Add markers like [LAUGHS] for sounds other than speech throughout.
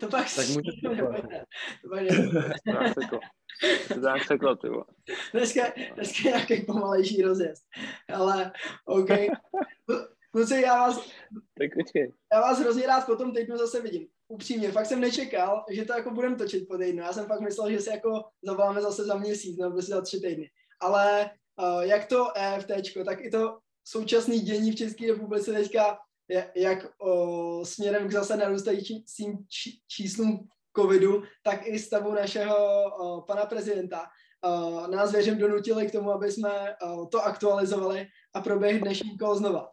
To pak Tak si- můžeš to nepojde. To pak ne. To já seklo. Ty vole. Dneska, dneska je nějaký pomalejší rozjezd. Ale OK. Kluci, já vás, Tak počkej. já vás hrozně rád po tom týdnu zase vidím. Upřímně, fakt jsem nečekal, že to jako budeme točit po týdnu. Já jsem fakt myslel, že se jako zavoláme zase za měsíc nebo prostě za tři týdny. Ale uh, jak to EFTčko, tak i to současné dění v České republice teďka, jak uh, směrem k zase narůstajícím číslům covidu, tak i stavu našeho uh, pana prezidenta. Uh, nás věřím donutili k tomu, aby jsme uh, to aktualizovali a proběh dnešní kol znova.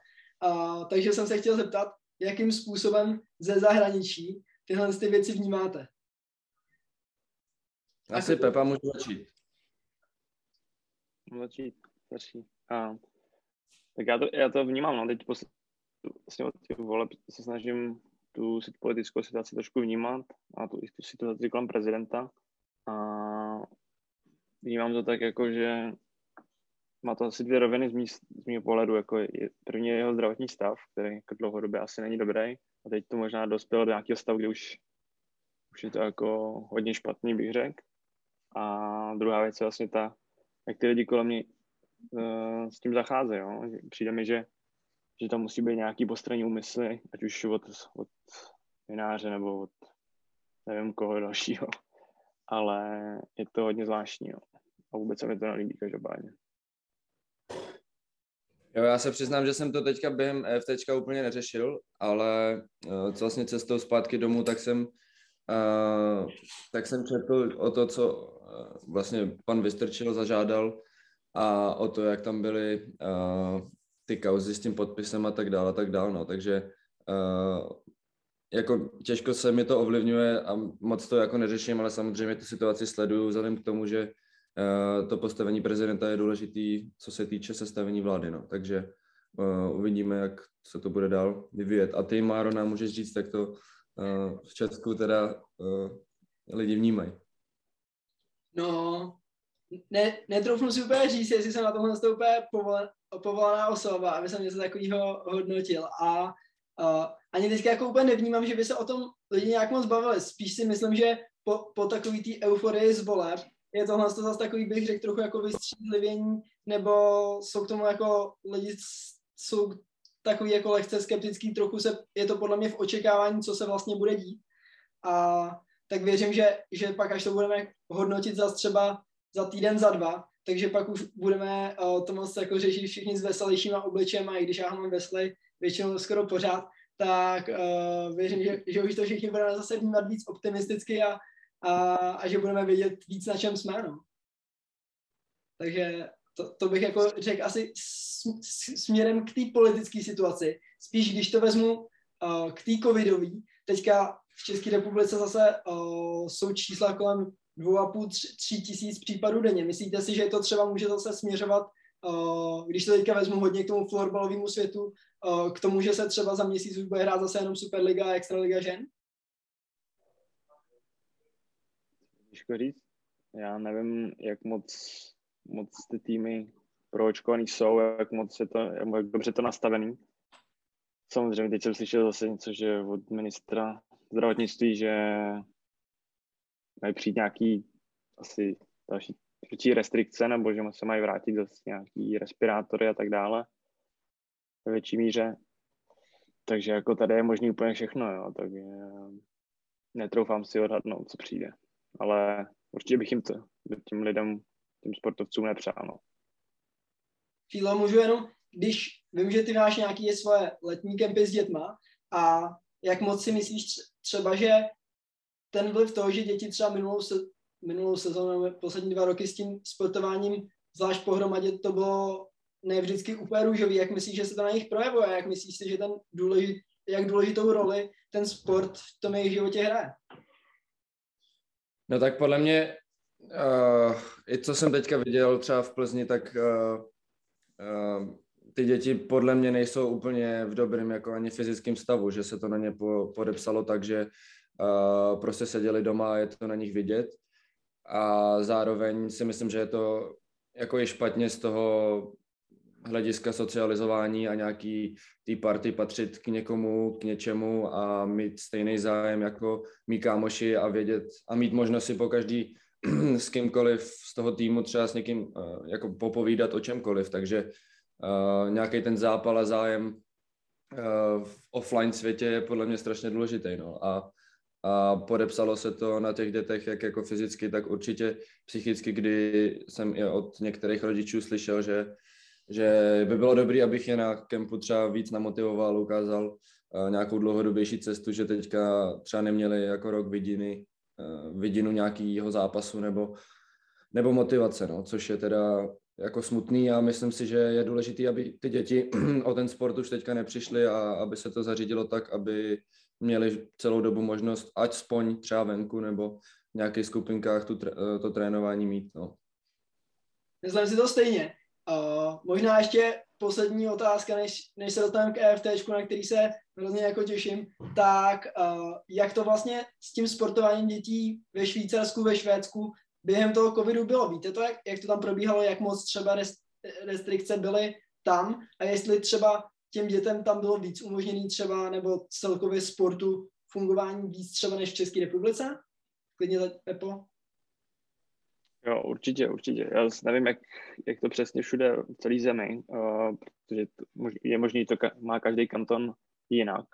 Uh, takže jsem se chtěl zeptat, jakým způsobem ze zahraničí tyhle ty věci vnímáte. Asi Pepa může začít. Můžu začít. Začít. A, tak já to, já to vnímám, no, teď vlastně od těch voleb se snažím tu politickou situaci trošku vnímat a tu, tu situaci kolem prezidenta. A vnímám to tak jako, že má to asi dvě roviny z, z mého pohledu. Jako je, první je jeho zdravotní stav, který jako dlouhodobě asi není dobrý. A teď to možná dospělo do nějakého stavu, kde už, už je to jako hodně špatný, bych řekl. A druhá věc je vlastně ta, jak ty lidi kolem mě uh, s tím zacházejí. Přijde mi, že, že tam musí být nějaký postranní úmysly, ať už od, od vináře nebo od nevím koho dalšího. [LAUGHS] Ale je to hodně zvláštní. Jo? A vůbec se mi to nelíbí každopádně. Jo, já se přiznám, že jsem to teďka během EFTčka úplně neřešil, ale uh, co vlastně cestou zpátky domů, tak jsem, uh, tak jsem četl o to, co uh, vlastně pan Vystrčil zažádal a o to, jak tam byly uh, ty kauzy s tím podpisem a tak dále, a tak dále, no, takže uh, jako těžko se mi to ovlivňuje a moc to jako neřeším, ale samozřejmě tu situaci sleduju vzhledem k tomu, že uh, to postavení prezidenta je důležitý, co se týče sestavení vlády, no. takže uh, uvidíme, jak se to bude dál vyvíjet. A ty, Máro, nám můžeš říct, jak to uh, v Česku teda uh, lidi vnímají. No, ne, netroufnu si úplně říct, jestli jsem na tomhle to úplně povolaná osoba, aby jsem něco takového hodnotil. A uh, ani teďka jako úplně nevnímám, že by se o tom lidi nějak moc bavili. Spíš si myslím, že po, po takový té euforii z voleb je tohle to zase takový, bych řekl, trochu jako vystřízlivění, nebo jsou k tomu jako lidi, jsou takový jako lehce skeptický, trochu se, je to podle mě v očekávání, co se vlastně bude dít. A tak věřím, že, že pak až to budeme hodnotit za třeba za týden, za dva, takže pak už budeme uh, to moc jako řešit všichni s veselějšíma a i když já mám veselý většinou skoro pořád, tak uh, věřím, že, že už to všichni budeme zase vnímat víc optimisticky a, a, a že budeme vědět víc, na čem jsme. No. Takže to, to bych jako řekl asi směrem k té politické situaci. Spíš když to vezmu uh, k té covidový, teďka v České republice zase uh, jsou čísla kolem 2,5-3 tisíc případů denně. Myslíte si, že to třeba může zase směřovat, uh, když to teďka vezmu hodně k tomu florbalovému světu, uh, k tomu, že se třeba za měsíc už bude hrát zase jenom Superliga a Extraliga žen? Těžko říct. Já nevím, jak moc, moc ty týmy proočkovaný jsou, jak moc je to, jak dobře to nastavený. Samozřejmě teď jsem slyšel zase něco, že od ministra zdravotnictví, že mají přijít nějaký asi další větší restrikce, nebo že se mají vrátit zase nějaký respirátory a tak dále ve větší míře. Takže jako tady je možný úplně všechno, jo, takže netroufám si odhadnout, co přijde. Ale určitě bych jim to, těm lidem, těm sportovcům nepřál, no. Fílo, můžu jenom, když vím, že ty máš nějaké svoje letní kempy s dětma a jak moc si myslíš tř- třeba, že ten vliv toho, že děti třeba minulou, se, minulou sezónu nebo poslední dva roky s tím sportováním, zvlášť pohromadě, to bylo ne vždycky úplně růžový. Jak myslíš, že se to na nich projevuje? Jak myslíš si, že ten důležit, jak důležitou roli ten sport v tom jejich životě hraje? No tak podle mě, uh, i co jsem teďka viděl třeba v Plzni, tak uh, uh, ty děti podle mě nejsou úplně v dobrém jako ani fyzickém stavu, že se to na ně po, podepsalo tak, že uh, prostě seděli doma a je to na nich vidět. A zároveň si myslím, že je to jako je špatně z toho hlediska socializování a nějaký tý party patřit k někomu, k něčemu a mít stejný zájem jako mý kámoši a vědět a mít možnost si po každý [CLEARS THROAT] s kýmkoliv z toho týmu třeba s někým uh, jako popovídat o čemkoliv, takže uh, nějaký ten zápal a zájem uh, v offline světě je podle mě strašně důležitý. No. A, a podepsalo se to na těch dětech jak jako fyzicky, tak určitě psychicky, kdy jsem i od některých rodičů slyšel, že, že by bylo dobré, abych je na kempu třeba víc namotivoval, ukázal uh, nějakou dlouhodobější cestu, že teďka třeba neměli jako rok vidiny, uh, vidinu nějakého zápasu nebo, nebo motivace, no, což je teda jako smutný a myslím si, že je důležité, aby ty děti [CLEARS THROAT] o ten sport už teďka nepřišly a aby se to zařídilo tak, aby měli celou dobu možnost, ať spoň třeba venku nebo v nějakých skupinkách tu, eh, to trénování mít. No. Myslím si to stejně. Uh, možná ještě poslední otázka, než, než se dostaneme k EFT, na který se hrozně jako těším, tak uh, jak to vlastně s tím sportováním dětí ve Švýcarsku, ve Švédsku během toho covidu bylo? Víte to, jak, jak to tam probíhalo, jak moc třeba restrikce byly tam a jestli třeba těm dětem tam bylo víc umožněný třeba, nebo celkově sportu fungování víc třeba než v České republice? Klidně, Pepo. Jo, určitě, určitě. Já nevím, jak, jak to přesně všude v celé zemi, uh, protože to, je možný, to ka- má každý kanton jinak.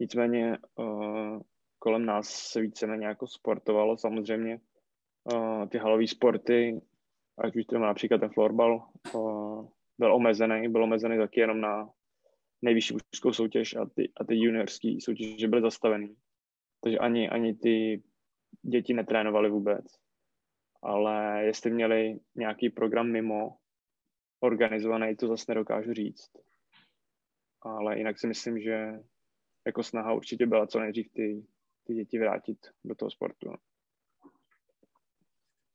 Nicméně uh, kolem nás se víceméně jako sportovalo samozřejmě. Uh, ty halové sporty, ať už to například ten florbal, uh, byl omezený, byl omezený taky jenom na nejvyšší mužskou soutěž a ty, a ty juniorské soutěže byly zastavený. Takže ani, ani ty děti netrénovaly vůbec. Ale jestli měli nějaký program mimo organizovaný, to zase nedokážu říct. Ale jinak si myslím, že jako snaha určitě byla co nejdřív ty, ty děti vrátit do toho sportu.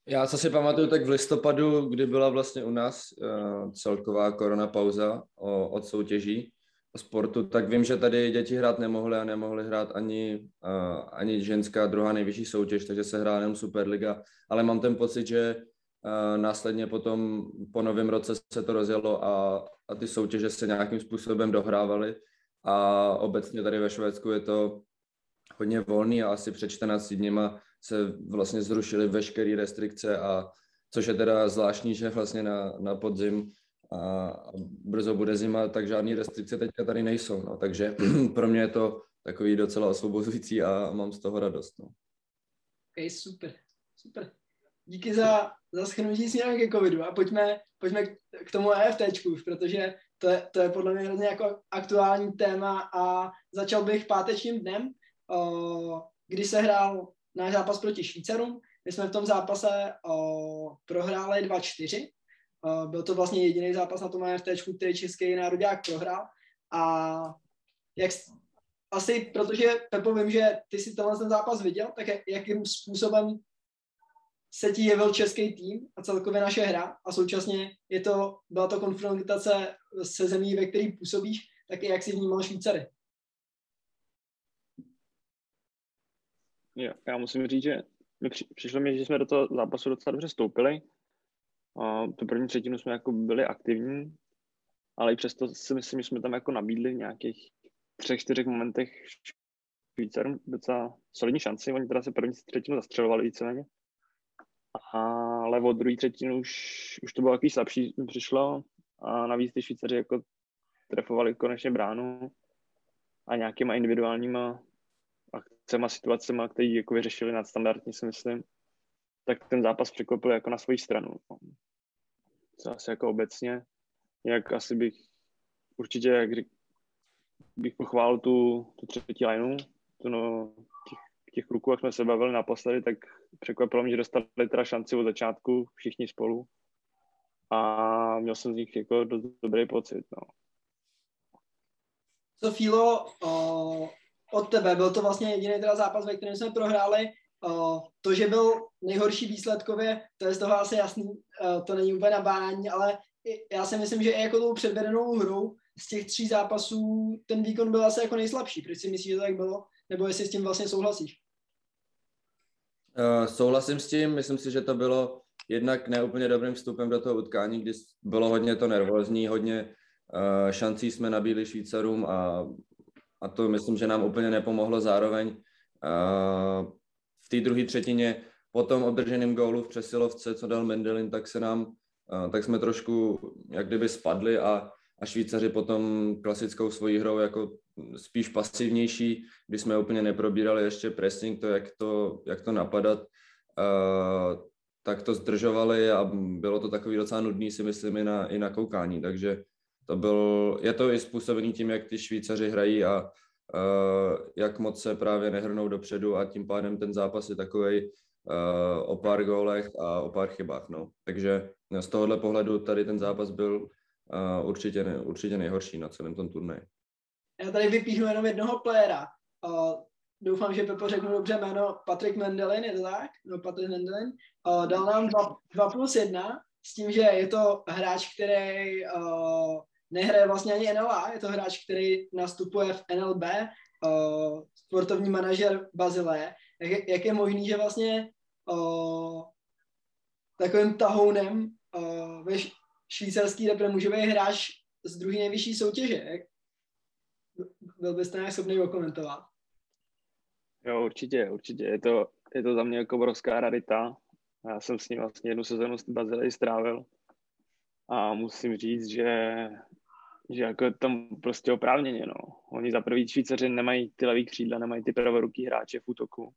Já co si pamatuju, tak v listopadu, kdy byla vlastně u nás uh, celková korona pauza od soutěží, sportu, tak vím, že tady děti hrát nemohly a nemohly hrát ani, uh, ani ženská druhá nejvyšší soutěž, takže se hrá jenom Superliga, ale mám ten pocit, že uh, následně potom po novém roce se to rozjelo a, a ty soutěže se nějakým způsobem dohrávaly. A obecně tady ve Švédsku je to hodně volný a asi před 14 dněma se vlastně zrušily veškeré restrikce a což je teda zvláštní, že vlastně na, na podzim a brzo bude zima, tak žádné restrikce teďka tady nejsou. No. Takže [CLEARS THROAT] pro mě je to takový docela osvobozující a mám z toho radost. No. Ok, super, super. Díky za, za schrnutí směrem ke covidu a pojďme, pojďme k tomu EFTčku, protože to je, to je podle mě hrozně jako aktuální téma a začal bych pátečním dnem, o, kdy se hrál náš zápas proti Švýcarům. My jsme v tom zápase o, prohráli 2-4 Uh, byl to vlastně jediný zápas na tom AFT, který český národák prohrál. A jak, asi protože, Pepo, vím, že ty si tenhle ten zápas viděl, tak jakým způsobem se ti jevil český tým a celkově naše hra a současně je to, byla to konfrontace se zemí, ve který působíš, tak jak si vnímal Švýcary? Já musím říct, že přišlo mi, že jsme do toho zápasu docela dobře stoupili. A tu první třetinu jsme jako byli aktivní, ale i přesto si myslím, že jsme tam jako nabídli v nějakých třech, čtyřech momentech Švýcarům docela solidní šanci. Oni teda se první třetinu zastřelovali víceméně. Ale od druhé třetinu už, už to bylo takový slabší, přišlo. A navíc ty Švýcaři jako trefovali konečně bránu a nějakýma individuálníma akcema, situacemi, které jako vyřešili nadstandardně, si myslím, tak ten zápas překopil jako na svoji stranu. Co asi jako obecně, jak asi bych určitě, jak bych pochválil tu, tu třetí lineu, tu no, těch, těch kluků, jak jsme se bavili naposledy, tak překvapilo mě, že dostali teda šanci od začátku všichni spolu a měl jsem z nich jako dost dobrý pocit. No. Co Filo, od tebe, byl to vlastně jediný teda zápas, ve kterém jsme prohráli, to, že byl nejhorší výsledkově, to je z toho asi jasný, to není úplně nabádání, ale já si myslím, že i jako tou předvedenou hrou z těch tří zápasů ten výkon byl asi jako nejslabší. Proč si myslíš, že to tak bylo? Nebo jestli s tím vlastně souhlasíš? Uh, souhlasím s tím, myslím si, že to bylo jednak neúplně dobrým vstupem do toho utkání, kdy bylo hodně to nervózní, hodně uh, šancí jsme nabíli Švýcarům a, a to myslím, že nám úplně nepomohlo zároveň. Uh, v té druhé třetině po tom obdrženém gólu v přesilovce, co dal Mendelin, tak se nám, uh, tak jsme trošku jak kdyby spadli a, a Švýcaři potom klasickou svojí hrou jako spíš pasivnější, kdy jsme úplně neprobírali ještě pressing, to jak to, jak to napadat, uh, tak to zdržovali a bylo to takový docela nudný, si myslím, i na, i na koukání, takže to byl, je to i způsobený tím, jak ty Švýcaři hrají a jak moc se právě nehrnou dopředu a tím pádem ten zápas je takový uh, o pár gólech a o pár chybách, no. Takže z tohohle pohledu tady ten zápas byl uh, určitě, ne, určitě nejhorší na celém tom turnaji. Já tady vypíchnu jenom jednoho playera. Doufám, že Pepo řeknu dobře jméno, Patrik Mendelin, je to tak? No, Patrik Mendelin. Dal nám 2 plus 1 s tím, že je to hráč, který nehraje vlastně ani NLA, je to hráč, který nastupuje v NLB, uh, sportovní manažer Bazile. Jak, jak je možný, že vlastně uh, takovým tahounem uh, ve švýcarský repre může být hráč z druhé nejvyšší soutěže? Byl byste nějak schopný okomentovat? Jo, určitě, určitě. Je to, je to za mě jako obrovská rarita. Já jsem s ním vlastně jednu sezonu z Bazilej strávil a musím říct, že, že jako je tam prostě oprávněně, no. Oni za prvý Švýcaři nemají ty levý křídla, nemají ty pravoruký hráče v útoku.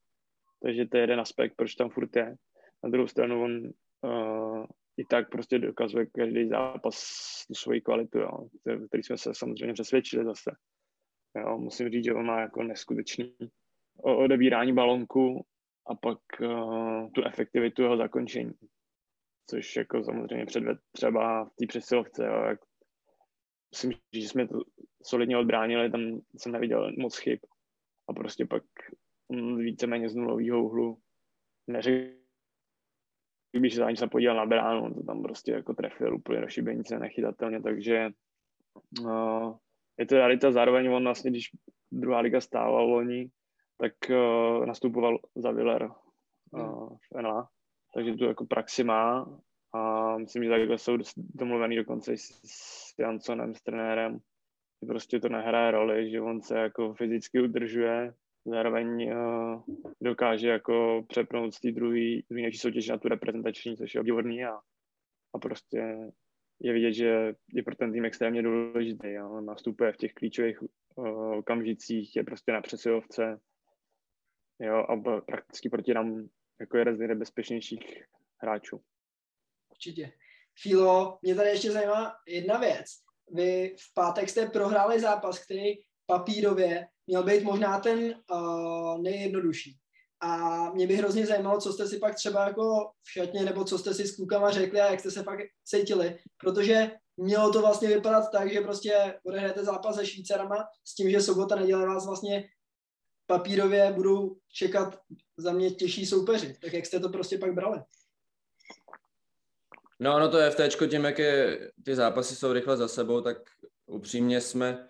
Takže to je jeden aspekt, proč tam furt je. Na druhou stranu on uh, i tak prostě dokazuje každý zápas tu svoji kvalitu, jo, který jsme se samozřejmě přesvědčili zase. Jo, musím říct, že on má jako neskutečný odebírání balonku a pak uh, tu efektivitu jeho zakončení. Což jako samozřejmě předved třeba v té přesilovce. Jo, jak, říct, že jsme to solidně odbránili, tam jsem neviděl moc chyb. A prostě pak víceméně z nulového úhlu neřekl když se ani se podíval na bránu, to tam prostě jako trefil úplně do šibenice nechytatelně, takže uh, je to realita, zároveň on vlastně, když druhá liga stávala loni, tak uh, nastupoval za Willer uh, v NLA, takže tu jako praxi má a myslím, že takhle jsou domluvený dokonce s, s Jansonem, s trenérem, že prostě to nehraje roli, že on se jako fyzicky udržuje, zároveň uh, dokáže jako přepnout z té druhé největší soutěže na tu reprezentační, což je obdivodný a, a prostě je vidět, že je pro ten tým extrémně důležitý. A on nastupuje v těch klíčových uh, okamžicích, je prostě na přesilovce jo, a prakticky proti nám jako jeden z nejbezpečnějších hráčů. Určitě. Filo, mě tady ještě zajímá jedna věc. Vy v pátek jste prohráli zápas, který papírově měl být možná ten uh, nejjednodušší. A mě by hrozně zajímalo, co jste si pak třeba jako v šatně, nebo co jste si s klukama řekli a jak jste se pak cítili, protože mělo to vlastně vypadat tak, že prostě odehrajete zápas se Švýcarama s tím, že sobota neděle vás vlastně papírově budou čekat za mě těžší soupeři. Tak jak jste to prostě pak brali? No, no to téčko tím, jak je, ty zápasy jsou rychle za sebou, tak upřímně jsme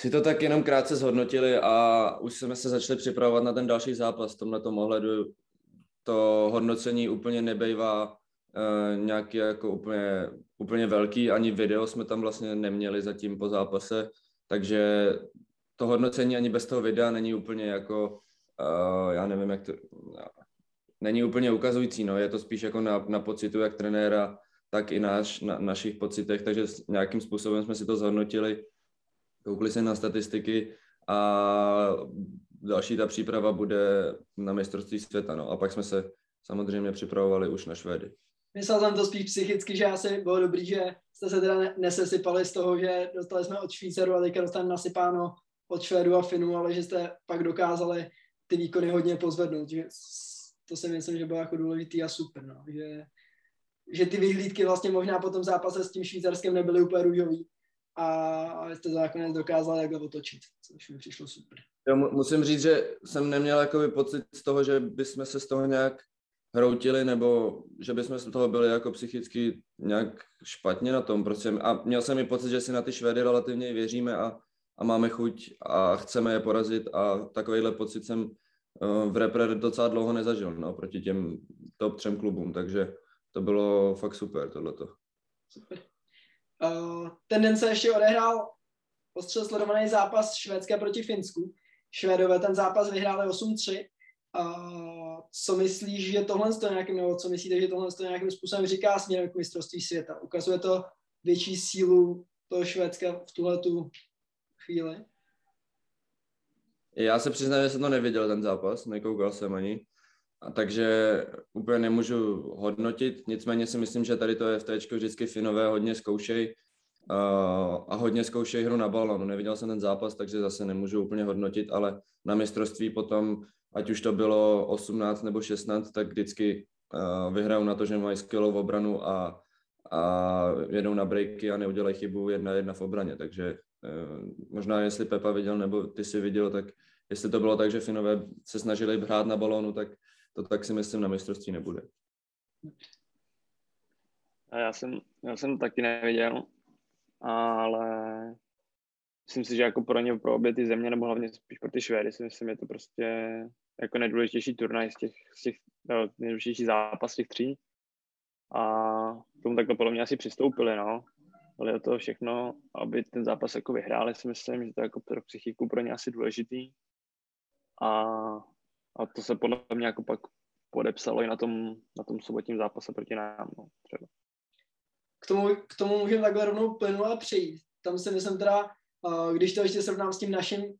si to tak jenom krátce zhodnotili a už jsme se začali připravovat na ten další zápas. V tomhle ohledu to hodnocení úplně nebejvá uh, nějaký jako úplně, úplně velký, ani video jsme tam vlastně neměli zatím po zápase, takže to hodnocení ani bez toho videa není úplně jako, uh, já nevím, jak to, není úplně ukazující, no, je to spíš jako na, na pocitu jak trenéra, tak i náš, na, našich pocitech, takže nějakým způsobem jsme si to zhodnotili koukli se na statistiky a další ta příprava bude na mistrovství světa. No. A pak jsme se samozřejmě připravovali už na Švédy. Myslel jsem to spíš psychicky, že asi bylo dobrý, že jste se teda nesesypali z toho, že dostali jsme od Švýcaru a teďka dostaneme nasypáno od Švédu a Finu, ale že jste pak dokázali ty výkony hodně pozvednout. Že to si myslím, že bylo jako důležitý a super. No. Že, že ty vyhlídky vlastně možná po tom zápase s tím Švýcarskem nebyly úplně růžový, a jste to nakonec dokázali takhle otočit, což mi přišlo super. Jo, musím říct, že jsem neměl jakoby pocit z toho, že bychom se z toho nějak hroutili, nebo že bychom z toho byli jako psychicky nějak špatně na tom. Prostě. A měl jsem i pocit, že si na ty Švedy relativně věříme a, a máme chuť a chceme je porazit a takovýhle pocit jsem v repre docela dlouho nezažil, no, proti těm top třem klubům, takže to bylo fakt super tohleto. Super. Uh, ten den se ještě odehrál ostře sledovaný zápas Švédska proti Finsku. Švédové ten zápas vyhráli 8-3. Uh, co myslíš, že tohle to nějakým, nebo co myslíte, že tohle to nějakým způsobem říká směrem k mistrovství světa? Ukazuje to větší sílu toho Švédska v tuhle tu chvíli? Já se přiznám, že jsem to neviděl, ten zápas, nekoukal jsem ani. A takže úplně nemůžu hodnotit, nicméně si myslím, že tady to je v téčko vždycky Finové hodně zkoušej uh, a hodně zkoušej hru na balonu. Neviděl jsem ten zápas, takže zase nemůžu úplně hodnotit, ale na mistrovství potom, ať už to bylo 18 nebo 16, tak vždycky uh, vyhrajou na to, že mají skvělou obranu a, a jedou na breaky a neudělají chybu jedna jedna v obraně. Takže možná jestli Pepa viděl nebo ty si viděl, tak jestli to bylo tak, že Finové se snažili hrát na balónu, tak to tak si myslím na mistrovství nebude. A já jsem, já jsem taky neviděl, ale myslím si, že jako pro ně, pro obě ty země, nebo hlavně spíš pro ty Švédy, si myslím, je to prostě jako nejdůležitější turnaj z těch, z těch no, nejdůležitější zápas těch tří. A k tomu takhle podle mě asi přistoupili, no. Ale o to všechno, aby ten zápas jako vyhráli, si myslím, že to je jako pro psychiku pro ně asi důležitý. A a to se podle mě jako pak podepsalo i na tom, na tom sobotním zápase proti nám. No, třeba. K tomu, k tomu můžeme takhle rovnou plynule přijít. Tam si myslím teda, když to ještě srovnám s tím naším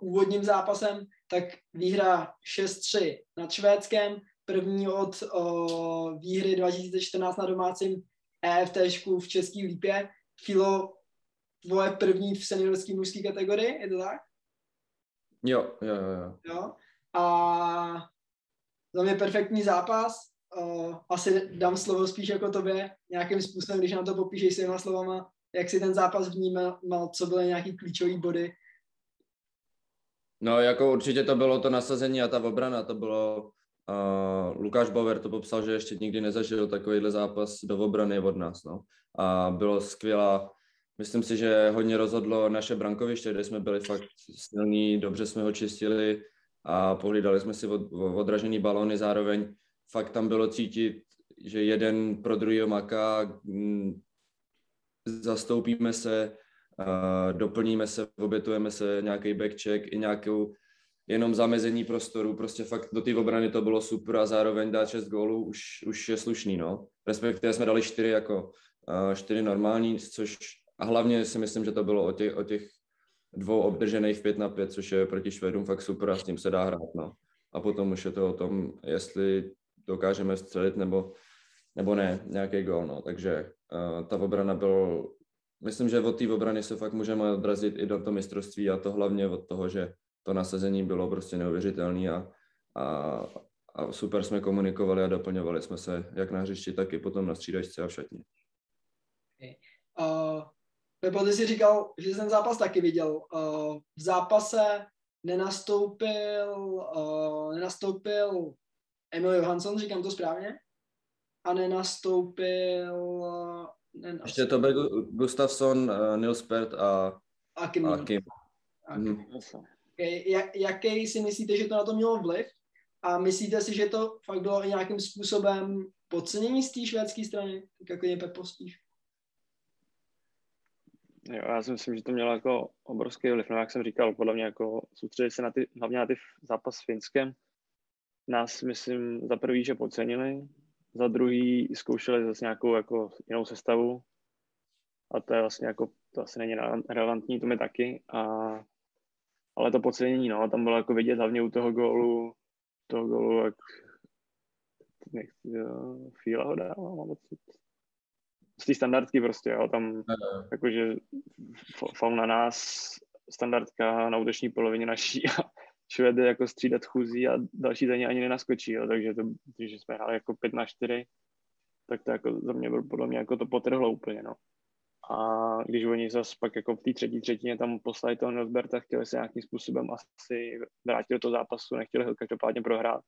úvodním zápasem, tak výhra 6-3 nad Švédskem, první od výhry 2014 na domácím EFT v České lípě. Filo, tvoje první v seniorské mužské kategorii, je to tak? Jo, jo, jo. jo? A za mě perfektní zápas. Uh, asi dám slovo spíš jako tobě, nějakým způsobem, když nám to popíšeš svýma slovama, jak si ten zápas vnímal, co byly nějaký klíčové body. No, jako určitě to bylo to nasazení a ta obrana, to bylo Uh, Lukáš Bauer to popsal, že ještě nikdy nezažil takovýhle zápas do obrany od nás. No. A bylo skvělá, myslím si, že hodně rozhodlo naše brankoviště, kde jsme byli fakt silní, dobře jsme ho čistili, a pohlídali jsme si od, odražený balony, zároveň fakt tam bylo cítit, že jeden pro druhého maká, mm, zastoupíme se, doplníme se, obětujeme se, nějaký backcheck i nějakou jenom zamezení prostoru, prostě fakt do té obrany to bylo super a zároveň dát 6 gólů už, už je slušný, no. Respektive jsme dali 4 jako čtyři normální, což a hlavně si myslím, že to bylo o těch, o těch dvou obdržených 5 na 5, což je proti Švédům fakt super a s tím se dá hrát. No. A potom už je to o tom, jestli dokážeme střelit nebo, nebo ne, nějaký gol. No. Takže uh, ta obrana byl, myslím, že od té obrany se fakt můžeme odrazit i do toho mistrovství a to hlavně od toho, že to nasazení bylo prostě neuvěřitelné a, a, a super jsme komunikovali a doplňovali jsme se jak na hřišti, tak i potom na střídačce a v šatně. Okay. Uh, Pepo, ty jsi říkal, že jsi ten zápas taky viděl. Uh, v zápase nenastoupil, uh, nenastoupil Emil Johansson, říkám to správně? A nenastoupil... Uh, nenastoupil. Ještě to byl Gustafsson, uh, Nils Pert a, a Kim. A Kim. A Kim. Mm. Okay. Jak, jaký si myslíte, že to na to mělo vliv? A myslíte si, že to fakt bylo nějakým způsobem podcenění z té švédské strany? Tak jako Pepo spíš. Jo, já si myslím, že to mělo jako obrovský vliv. No, jak jsem říkal, podle mě jako soustředit se na ty, hlavně na ty zápas s Finskem. Nás, myslím, za prvý, že podcenili, za druhý zkoušeli zase nějakou jako jinou sestavu a to je vlastně jako, to asi není relevantní, to mi taky. A, ale to podcenění, no, tam bylo jako vidět hlavně u toho gólu, toho gólu, jak nechci, Fíla ho dával, mám pocit z té standardky prostě, jo, tam uh-huh. jakože faul na nás, standardka na útoční polovině naší a Švedy jako střídat chůzí a další za ně ani nenaskočí, jo, takže to, když jsme hráli jako 5 na 4, tak to jako za mě bylo podle mě jako to potrhlo úplně, no. A když oni zase pak jako v té třetí třetině tam poslali toho Nosberta, chtěli se nějakým způsobem asi vrátit do toho zápasu, nechtěli ho každopádně prohrát,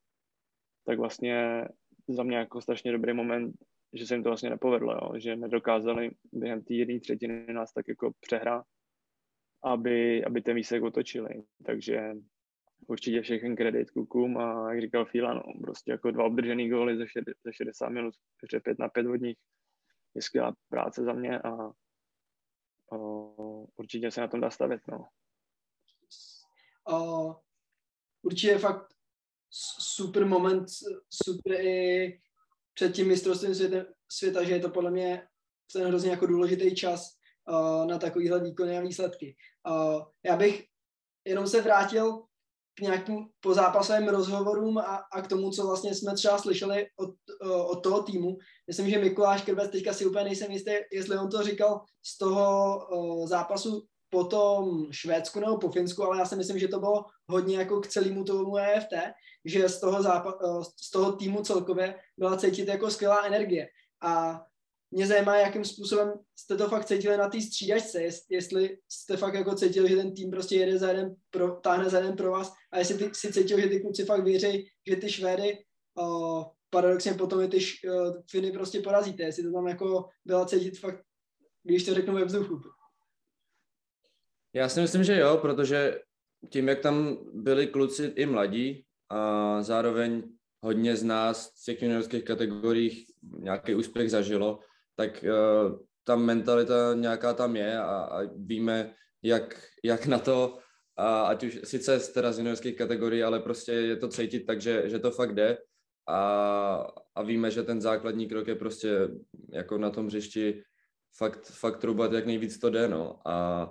tak vlastně za mě jako strašně dobrý moment že se jim to vlastně nepovedlo, jo? že nedokázali během té jedné třetiny nás tak jako přehrát, aby, aby ten výsledek otočili. Takže určitě všechny kredit klukům a jak říkal Fila, no, prostě jako dva obdržený góly za, za 60 minut, hře 5 na 5 od nich je skvělá práce za mě a, určitě se na tom dá stavět, no. Uh, určitě fakt super moment, super i před tím mistrovstvím světa, světa, že je to podle mě ten hrozně jako důležitý čas uh, na takovýhle výkony a výsledky. Uh, já bych jenom se vrátil k nějakým pozápasovým rozhovorům a, a k tomu, co vlastně jsme třeba slyšeli od, od toho týmu. Myslím, že Mikuláš Krbec, teďka si úplně nejsem jistý, jestli on to říkal z toho zápasu po tom Švédsku nebo po Finsku, ale já si myslím, že to bylo hodně jako k celému tomu EFT, že z toho, zápa- z toho týmu celkově byla cítit jako skvělá energie. A mě zajímá, jakým způsobem jste to fakt cítili na té střídačce, jestli jste fakt jako cítili, že ten tým prostě jede za jeden pro, táhne za jeden pro vás a jestli ty, si cítil, že ty kluci fakt věří, že ty Švédy uh, paradoxně potom i ty uh, Finy prostě porazíte, jestli to tam jako byla cítit fakt, když to řeknu ve vzduchu. Já si myslím, že jo, protože tím, jak tam byli kluci i mladí a zároveň hodně z nás z těch juniorských kategoriích nějaký úspěch zažilo, tak uh, ta mentalita nějaká tam je a, a víme, jak, jak na to, a ať už sice z teda z juniorských kategorií, ale prostě je to cítit tak, že, že to fakt jde a, a víme, že ten základní krok je prostě jako na tom hřišti fakt, fakt trubat, jak nejvíc to jde, no. A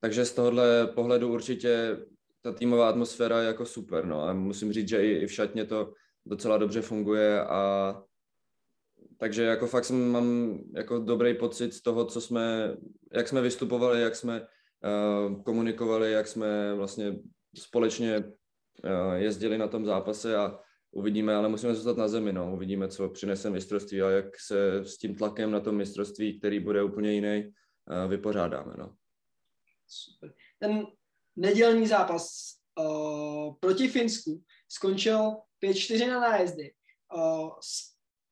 takže z tohohle pohledu určitě ta týmová atmosféra je jako super, no. A musím říct, že i, i v šatně to docela dobře funguje a takže jako fakt jsem, mám jako dobrý pocit z toho, co jsme, jak jsme vystupovali, jak jsme uh, komunikovali, jak jsme vlastně společně uh, jezdili na tom zápase a uvidíme, ale musíme zůstat na zemi, no. uvidíme, co přinese mistrovství a jak se s tím tlakem na tom mistrovství, který bude úplně jiný, uh, vypořádáme. No. Super. Ten nedělní zápas uh, proti Finsku skončil 5-4 na nájezdy. Uh,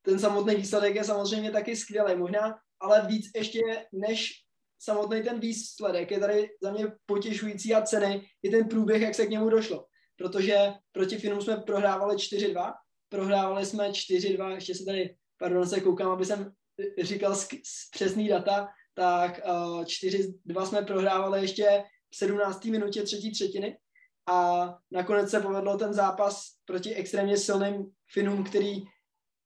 ten samotný výsledek je samozřejmě taky skvělý, možná, ale víc ještě než samotný ten výsledek je tady za mě potěšující a cený i ten průběh, jak se k němu došlo. Protože proti Finům jsme prohrávali 4-2, prohrávali jsme 4-2, ještě se tady, pardon, se koukám, aby jsem říkal přesný data, tak uh, eh, 4-2 jsme prohrávali ještě v 17. minutě třetí třetiny a nakonec se povedlo ten zápas proti extrémně silným Finům, který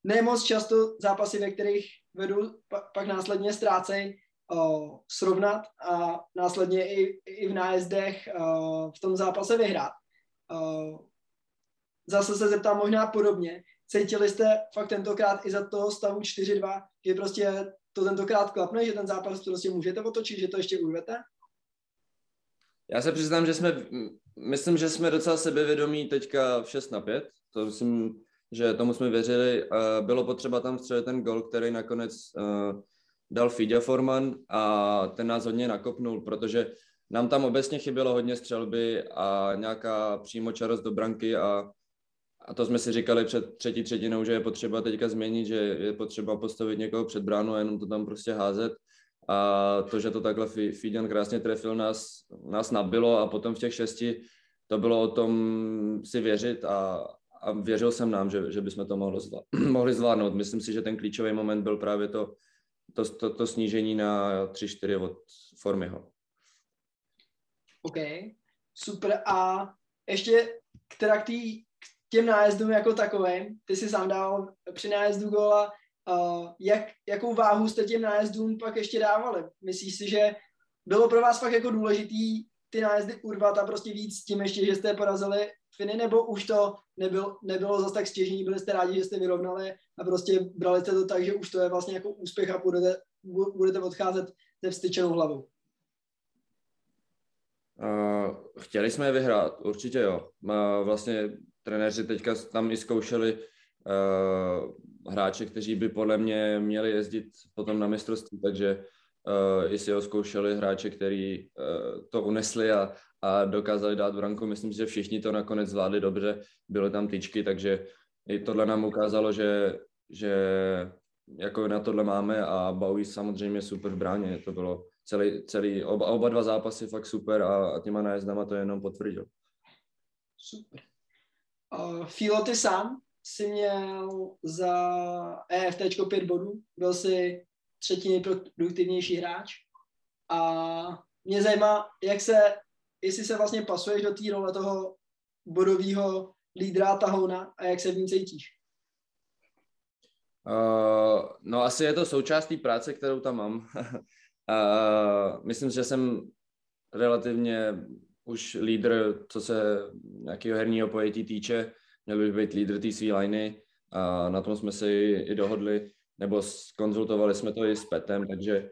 nemoc často zápasy, ve kterých vedu, pak, následně ztrácejí, uh, srovnat a následně i, i v nájezdech uh, v tom zápase vyhrát. Uh, zase se zeptám možná podobně. Cítili jste fakt tentokrát i za toho stavu 4-2, že prostě to tentokrát klapne, že ten zápas prostě můžete otočit, že to ještě urvete? Já se přiznám, že jsme, myslím, že jsme docela sebevědomí teďka v 6 na 5. To myslím, že tomu jsme věřili. Bylo potřeba tam vstřelit ten gol, který nakonec uh, dal Fidja Forman a ten nás hodně nakopnul, protože nám tam obecně chybělo hodně střelby a nějaká přímočarost do branky a a to jsme si říkali před třetí třetinou, že je potřeba teďka změnit, že je potřeba postavit někoho před bránu a jenom to tam prostě házet. A to, že to takhle Fidian krásně trefil, nás, nás nabilo a potom v těch šesti to bylo o tom si věřit a, a věřil jsem nám, že, že bychom to mohli, zvládnout. [CLEARS THROAT] mohli zvládnout. Myslím si, že ten klíčový moment byl právě to, to, to, to snížení na 3-4 od Formiho. OK, super. A ještě která k té těm nájezdům jako takovým, ty si sám dal při nájezdu góla, uh, jak, jakou váhu jste těm nájezdům pak ještě dávali? Myslíš si, že bylo pro vás fakt jako důležitý ty nájezdy urvat a prostě víc tím ještě, že jste porazili Finy, nebo už to nebyl, nebylo zase tak stěžní, byli jste rádi, že jste vyrovnali a prostě brali jste to tak, že už to je vlastně jako úspěch a budete, budete odcházet se vstyčenou hlavou? Uh, chtěli jsme je vyhrát, určitě jo. Uh, vlastně trenéři teďka tam i zkoušeli uh, hráče, kteří by podle mě měli jezdit potom na mistrovství, takže uh, jestli ho zkoušeli hráče, kteří uh, to unesli a, a dokázali dát branku. Myslím si, že všichni to nakonec zvládli dobře, byly tam tyčky, takže i tohle nám ukázalo, že, že jako na tohle máme a Bowie samozřejmě super v bráně, to bylo celý, celý oba, oba dva zápasy fakt super a, a těma nájezdama to jenom potvrdil. Super. Uh, Filo, ty sám si měl za EFT 5 bodů, byl si třetí nejproduktivnější hráč a mě zajímá, jak se, jestli se vlastně pasuješ do té role toho bodového lídra tahouna a jak se v ní cítíš? Uh, no asi je to součást té práce, kterou tam mám. uh, [LAUGHS] myslím, že jsem relativně už lídr, co se nějakého herního pojetí týče. Měl bych být lídr té své liney a na tom jsme si i dohodli, nebo konzultovali jsme to i s Petem, takže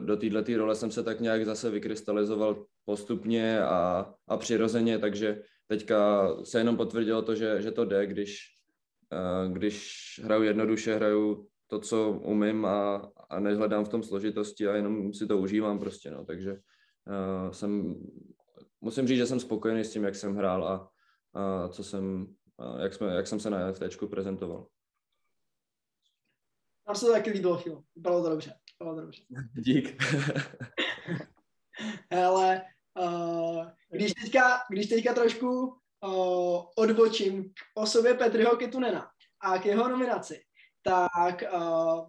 do této role jsem se tak nějak zase vykrystalizoval postupně a, a přirozeně, takže teďka se jenom potvrdilo to, že, že to jde, když, uh, když hraju jednoduše, hraju to, co umím a, a nehledám v tom složitosti a jenom si to užívám prostě, no, takže uh, jsem, musím říct, že jsem spokojený s tím, jak jsem hrál a, a co jsem, a jak, jsme, jak jsem se na FT prezentoval. Nám se to taky líbilo, Filo. Bylo to dobře. Bylo to dobře. Dík. [LAUGHS] Ale uh, když, teďka, když teďka trošku uh, odbočím k osobě Petriho Ketunena a k jeho nominaci, tak uh,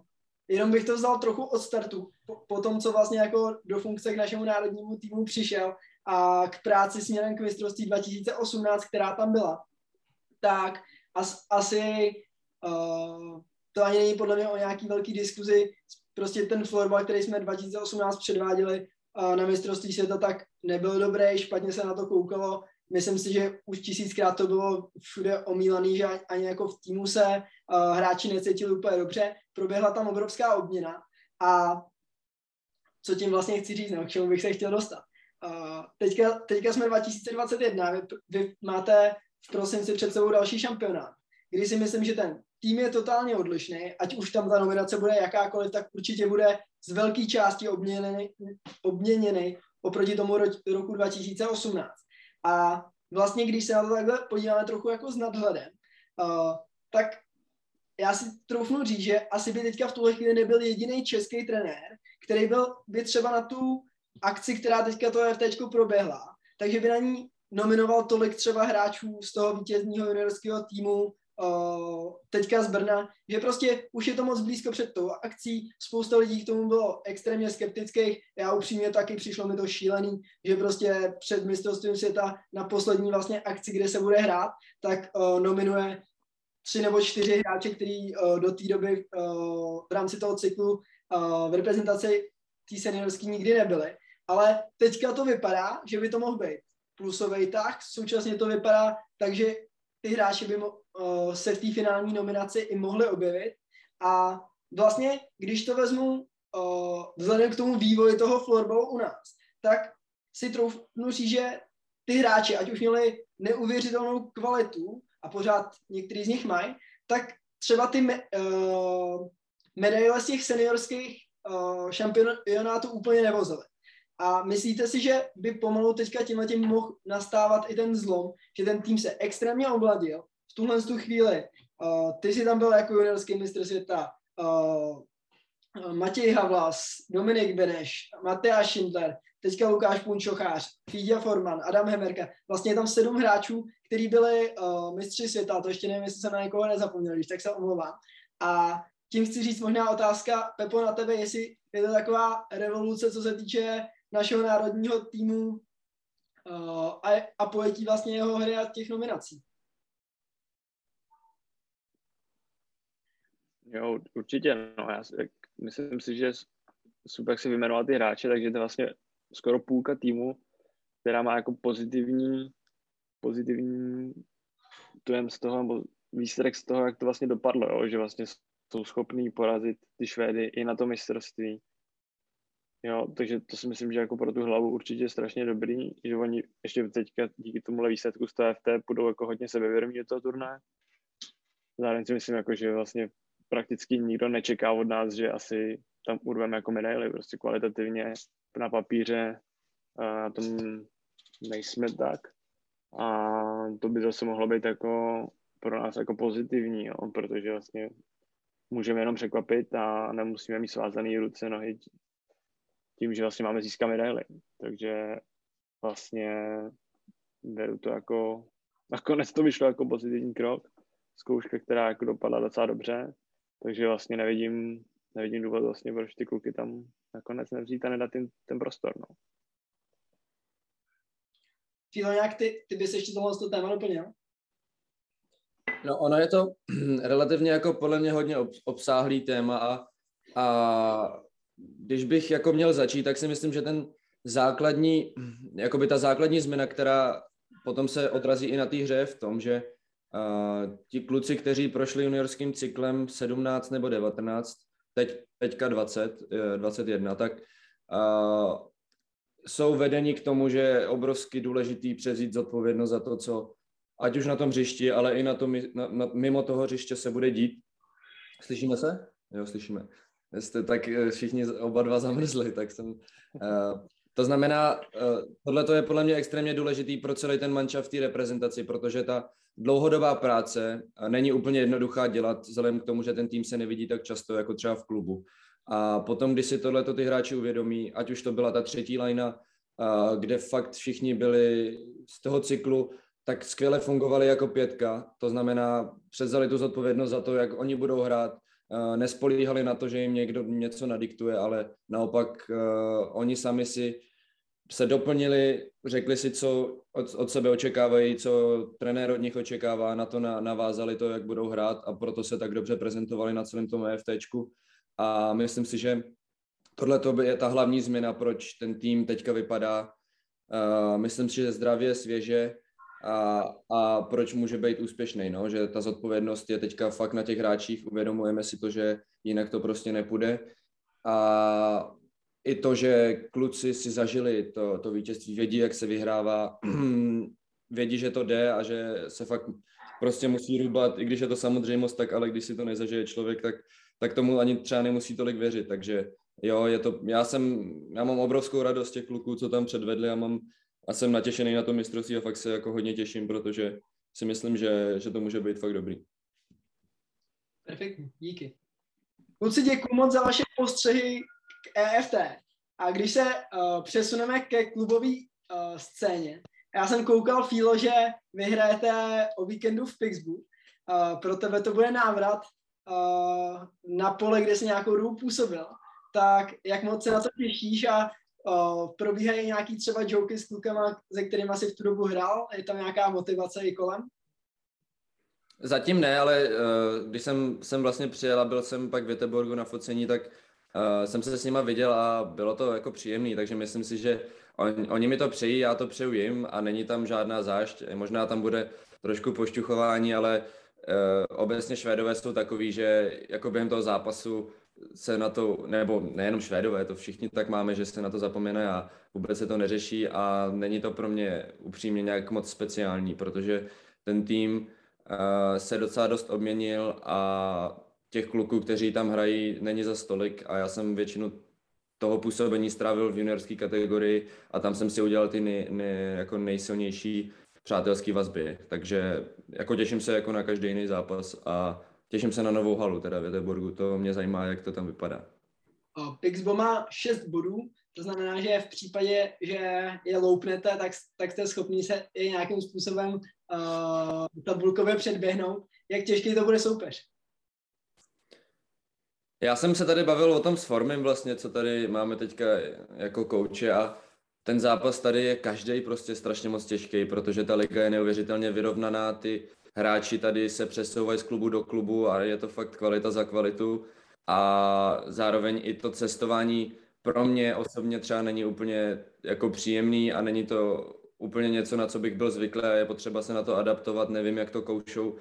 jenom bych to vzal trochu od startu, po, po tom, co vlastně jako do funkce k našemu národnímu týmu přišel a k práci směrem k mistrovství 2018, která tam byla, tak as, asi uh, to ani není podle mě o nějaký velký diskuzi, prostě ten florbal, který jsme 2018 předváděli na mistrovství světa, tak nebyl dobrý, špatně se na to koukalo, myslím si, že už tisíckrát to bylo všude omílaný, že ani jako v týmu se hráči necítili úplně dobře. Proběhla tam obrovská obměna a co tím vlastně chci říct, no, k čemu bych se chtěl dostat. Uh, teďka, teďka jsme 2021, vy, vy máte v prosinci před sebou další šampionát, kdy si myslím, že ten tým je totálně odlišný, ať už tam ta nominace bude jakákoliv, tak určitě bude z velké části obměněný, obměněný oproti tomu roku 2018. A vlastně, když se na to takhle podíváme trochu jako s nadhledem, uh, tak já si troufnu říct, že asi by teďka v tuhle chvíli nebyl jediný český trenér, který byl by třeba na tu akci, která teďka to FT proběhla, takže by na ní nominoval tolik třeba hráčů z toho vítězního juniorského týmu, uh, teďka z Brna, že prostě už je to moc blízko před tou akcí, spousta lidí k tomu bylo extrémně skeptických, já upřímně taky přišlo mi to šílený, že prostě před mistrovstvím světa na poslední vlastně akci, kde se bude hrát, tak uh, nominuje tři nebo čtyři hráče, který uh, do té doby uh, v rámci toho cyklu uh, v reprezentaci té seniorské nikdy nebyly. Ale teďka to vypadá, že by to mohl být plusový tah, současně to vypadá takže ty hráči by mo- se v té finální nominaci i mohli objevit. A vlastně, když to vezmu vzhledem k tomu vývoji toho florbalu u nás, tak si troufnu říct, že ty hráči, ať už měli neuvěřitelnou kvalitu a pořád některý z nich mají, tak třeba ty me, uh, medaile z těch seniorských uh, šampionátů úplně nevozily. A myslíte si, že by pomalu teďka tímhle tím mohl nastávat i ten zlom, že ten tým se extrémně obladil v tuhle tu chvíli. Uh, ty jsi tam byl jako juniorský mistr světa, uh, Matěj Havlas, Dominik Beneš, Matea Schindler, teďka Lukáš Punčochář, Fídia Forman, Adam Hemerka. Vlastně je tam sedm hráčů, kteří byli uh, mistři světa, to ještě nevím, jestli jsem na někoho nezapomněl, když tak se omlouvám. A tím chci říct možná otázka, Pepo, na tebe, jestli je to taková revoluce, co se týče našeho národního týmu uh, a, a pojetí vlastně jeho hry a těch nominací. Jo, určitě. No, já myslím si, že super, jak si vyjmenoval ty hráče, takže to je vlastně skoro půlka týmu, která má jako pozitivní, pozitivní dojem z toho, nebo výsledek z toho, jak to vlastně dopadlo, jo? že vlastně jsou schopní porazit ty Švédy i na to mistrovství. Jo, takže to si myslím, že jako pro tu hlavu určitě je strašně dobrý, že oni ještě teďka díky tomuhle výsledku z TFT budou jako hodně sebevědomí do toho turnaje. Zároveň si myslím, jako, že vlastně prakticky nikdo nečeká od nás, že asi tam urveme jako medaily, prostě kvalitativně na papíře na tom nejsme tak. A to by zase mohlo být jako pro nás jako pozitivní, jo, protože vlastně můžeme jenom překvapit a nemusíme mít svázané ruce, nohy tím, že vlastně máme získat medaily. Takže vlastně beru to jako nakonec to vyšlo jako pozitivní krok. Zkouška, která jako dopadla docela dobře, takže vlastně nevidím, nevidím důvod vlastně, proč ty kluky tam nakonec nevzít a nedat ten, ten prostor. No. Fílo, jak ty, ty bys ještě tohle to téma doplnil? No ono je to [CLEARS THROAT] relativně jako podle mě hodně obsáhlý téma a, a když bych jako měl začít, tak si myslím, že ten základní, jakoby ta základní změna, která potom se odrazí i na té hře v tom, že uh, ti kluci, kteří prošli juniorským cyklem 17 nebo 19, teď, teďka 20, 21, tak uh, jsou vedeni k tomu, že je obrovsky důležitý přezít zodpovědnost za to, co ať už na tom hřišti, ale i na tom, na, na, mimo toho hřiště se bude dít. Slyšíme se? Jo, slyšíme. Jste tak eh, všichni oba dva zamrzli, tak jsem... Uh, to znamená, uh, tohle je podle mě extrémně důležitý pro celý ten manča v té reprezentaci, protože ta dlouhodobá práce není úplně jednoduchá dělat, vzhledem k tomu, že ten tým se nevidí tak často jako třeba v klubu. A potom, když si tohleto ty hráči uvědomí, ať už to byla ta třetí lajna, kde fakt všichni byli z toho cyklu, tak skvěle fungovali jako pětka. To znamená, předzali tu zodpovědnost za to, jak oni budou hrát, nespolíhali na to, že jim někdo něco nadiktuje, ale naopak oni sami si se doplnili, řekli si, co od, od sebe očekávají, co trenér od nich očekává, na to na, navázali to, jak budou hrát a proto se tak dobře prezentovali na celém tom EFTčku. A myslím si, že tohle je ta hlavní změna, proč ten tým teďka vypadá. Uh, myslím si, že zdravě, svěže a, a proč může být úspěšný, no? že ta zodpovědnost je teďka fakt na těch hráčích, uvědomujeme si to, že jinak to prostě nepůjde. A i to, že kluci si zažili to, to vítězství, vědí, jak se vyhrává, [CLEARS THROAT] vědí, že to jde a že se fakt prostě musí rubat, i když je to samozřejmost, tak ale když si to nezažije člověk, tak, tak tomu ani třeba nemusí tolik věřit, takže jo, je to, já jsem, já mám obrovskou radost těch kluků, co tam předvedli a mám, a jsem natěšený na to mistrovství a fakt se jako hodně těším, protože si myslím, že, že to může být fakt dobrý. Perfektní, díky. Kluci, děkuji moc za vaše postřehy k EFT. A když se uh, přesuneme ke klubové uh, scéně, já jsem koukal, Fílo, že vyhrajete o víkendu v Pixbu. Uh, pro tebe to bude návrat uh, na pole, kde jsi nějakou dobu působil. Tak jak moc se na to těšíš a uh, probíhají nějaký třeba joky s klukama, se kterými jsi v tu dobu hrál? Je tam nějaká motivace i kolem? Zatím ne, ale uh, když jsem, jsem vlastně přijel a byl jsem pak v Göteborgu na focení, tak uh, jsem se s nima viděl a bylo to jako příjemný, takže myslím si, že on, oni mi to přejí, já to přeju jim a není tam žádná zášť. Možná tam bude trošku pošťuchování, ale uh, obecně Švédové jsou takový, že jako během toho zápasu se na to, nebo nejenom Švédové, to všichni tak máme, že se na to zapomene a vůbec se to neřeší a není to pro mě upřímně nějak moc speciální, protože ten tým uh, se docela dost obměnil a těch kluků, kteří tam hrají, není za stolik a já jsem většinu toho působení strávil v juniorské kategorii a tam jsem si udělal ty nej, nej, jako nejsilnější přátelské vazby. Takže jako těším se jako na každý jiný zápas a těším se na novou halu teda v Göteborgu. To mě zajímá, jak to tam vypadá. Pixbo má 6 bodů, to znamená, že v případě, že je loupnete, tak, tak jste schopni se i nějakým způsobem uh, tabulkově předběhnout. Jak těžký to bude soupeř? Já jsem se tady bavil o tom s Formem vlastně, co tady máme teďka jako kouče a ten zápas tady je každý prostě strašně moc těžký, protože ta liga je neuvěřitelně vyrovnaná, ty hráči tady se přesouvají z klubu do klubu a je to fakt kvalita za kvalitu a zároveň i to cestování pro mě osobně třeba není úplně jako příjemný a není to úplně něco, na co bych byl zvyklý a je potřeba se na to adaptovat, nevím, jak to koušou uh,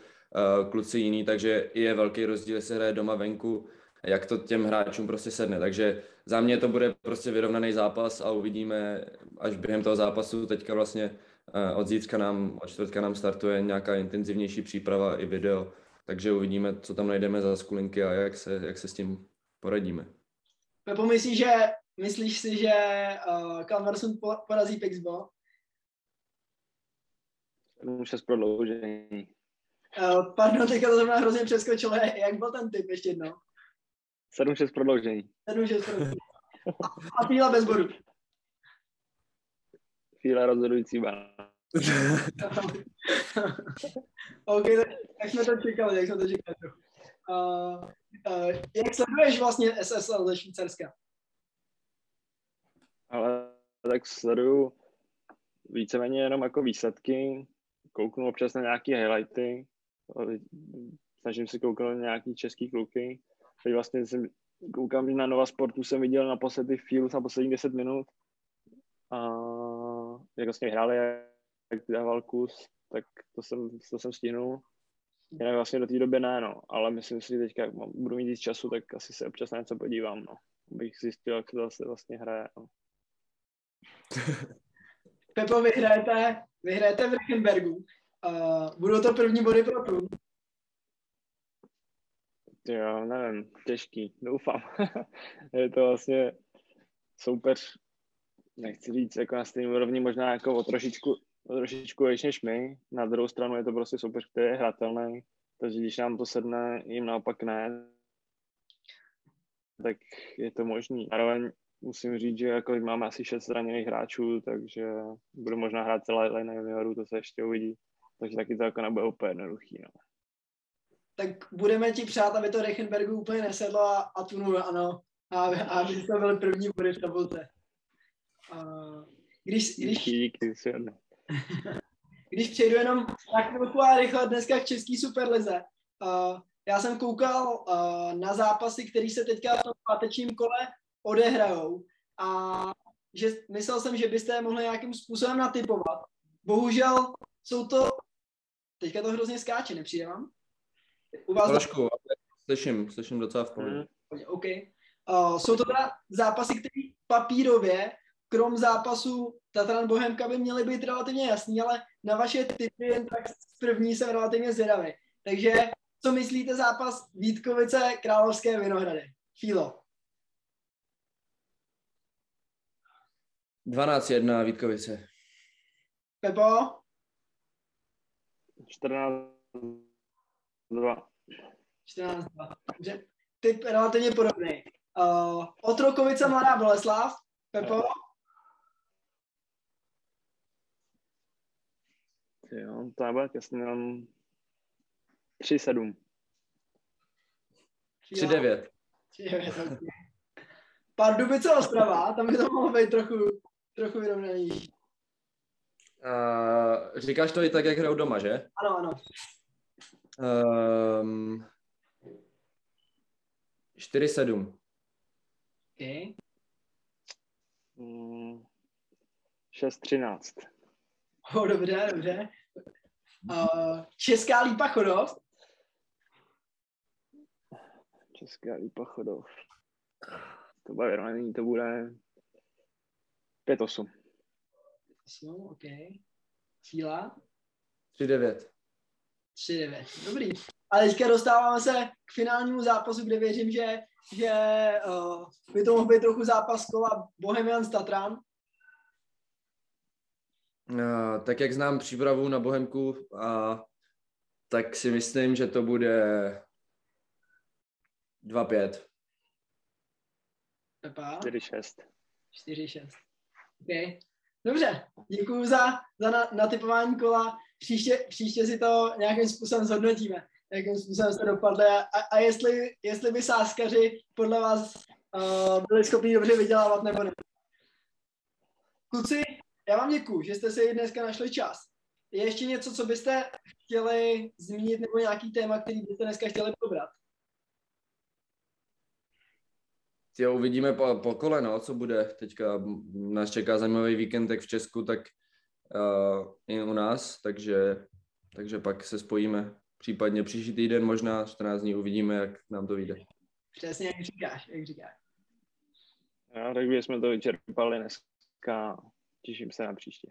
kluci jiný, takže je velký rozdíl, jestli hraje doma venku, jak to těm hráčům prostě sedne. Takže za mě to bude prostě vyrovnaný zápas a uvidíme až během toho zápasu. Teďka vlastně od zítřka nám, od čtvrtka nám startuje nějaká intenzivnější příprava i video, takže uvidíme, co tam najdeme za skulinky a jak se, jak se s tím poradíme. Pepo, myslíš, že, myslíš si, že uh, Kalmarsson porazí Pixbo? 7-6 prodloužení. Uh, pardon, teďka to znamená hrozně přeskočilo. [LAUGHS] Jak byl ten typ ještě jednou? 7-6 prodloužení. 7-6 prodloužení. A, a bez bodu. Fíla rozhodující bán. [LAUGHS] OK, tak, tak jsme to čekali, jak jsme to čekali. Uh, uh, jak sleduješ vlastně SSL ze Švýcarska? Ale tak sleduju víceméně jenom jako výsledky, kouknu občas na nějaké highlighty, snažím se koukat na nějaký český kluky. Teď vlastně jsem, koukám, že na Nova Sportu jsem viděl naposledy Fields na posledních 10 minut. A jak vlastně hráli, jak dával kus, tak to jsem, to jsem stihnul. Jinak vlastně do té doby ne, no. Ale myslím si, že teďka, jak budu mít víc času, tak asi se občas na něco podívám, no. Abych zjistil, jak to zase vlastně hraje, no. [LAUGHS] Pepo, vyhrajete, vyhrajete v Reichenbergu. Uh, budou to první body pro prům. Jo, nevím, těžký, doufám. [LAUGHS] je to vlastně soupeř, nechci říct, jako na stejné úrovni, možná jako o trošičku, o trošičku ještě než my. Na druhou stranu je to prostě soupeř, který je hratelný, takže když nám to sedne, jim naopak ne, tak je to možný. Zároveň musím říct, že jako máme asi šest zraněných hráčů, takže budu možná hrát celé line juniorů, to se ještě uvidí. Takže taky to jako nebude úplně jednoduchý. No. Tak budeme ti přát, aby to Reichenbergu úplně nesedlo a, a Tunu, ano. A, a aby to byl první body v tabulce. Když, když, díky, díky, [LAUGHS] když přejdu jenom tak chvilku a rychle dneska k český superlize. Já jsem koukal na zápasy, které se teďka v tom pátečním kole odehrajou a že myslel jsem, že byste je mohli nějakým způsobem natypovat. Bohužel jsou to, teďka to hrozně skáče, nepřijde vám? U vás Trošku, slyším, slyším docela v pohodě. Mm. OK. Uh, jsou to teda zápasy, které papírově, krom zápasu Tatran Bohemka by měly být relativně jasný, ale na vaše typy jen tak z první jsem relativně zvědavý. Takže co myslíte zápas Vítkovice Královské Vinohrady? Filo. 12-1 Vítkovice. Pepo? 14 2. 14 2. Takže typ relativně podobný. Uh, Otrokovice Mladá Boleslav. Pepo? Jo, to nebude těsně, mám 3-7. 3-9. 3-9, Pardubice Ostrava, tam by to mohlo být trochu, trochu vyrovnanější. Uh, říkáš to i tak, jak hrajou doma, že? Ano, ano. Um, 4-7. Okay. Mm, 6-13. Oh, dobře, dobře. Uh, Česká lípa Chodov. Česká lípa Chodov. To bude vyrovnaný, to bude 5-8. 8, OK. Síla? 3-9. 3-9. Dobrý. Ale teďka dostáváme se k finálnímu zápasu, kde věřím, že, že uh, by to mohl být trochu zápas kola Bohemian Tatran. Uh, tak jak znám přípravu na Bohemku, a tak si myslím, že to bude 2-5. Pepa? 4-6. 4-6. OK. Dobře, děkuji za, za na, natypování kola. Příště, příště si to nějakým způsobem zhodnotíme, jakým způsobem se dopadly a, a jestli, jestli by sáskaři podle vás uh, byli schopni dobře vydělávat nebo ne. Kluci, já vám děkuji, že jste si dneska našli čas. Je ještě něco, co byste chtěli zmínit nebo nějaký téma, který byste dneska chtěli probrat? Jo, uvidíme po, po kole, no, co bude. Teďka nás čeká zajímavý víkend jak v Česku, tak uh, i u nás, takže, takže pak se spojíme. Případně příští týden, možná 14 dní uvidíme, jak nám to vyjde. Přesně jak říkáš, jak říkáš. Já, tak jsme to vyčerpali dneska. Těším se na příště.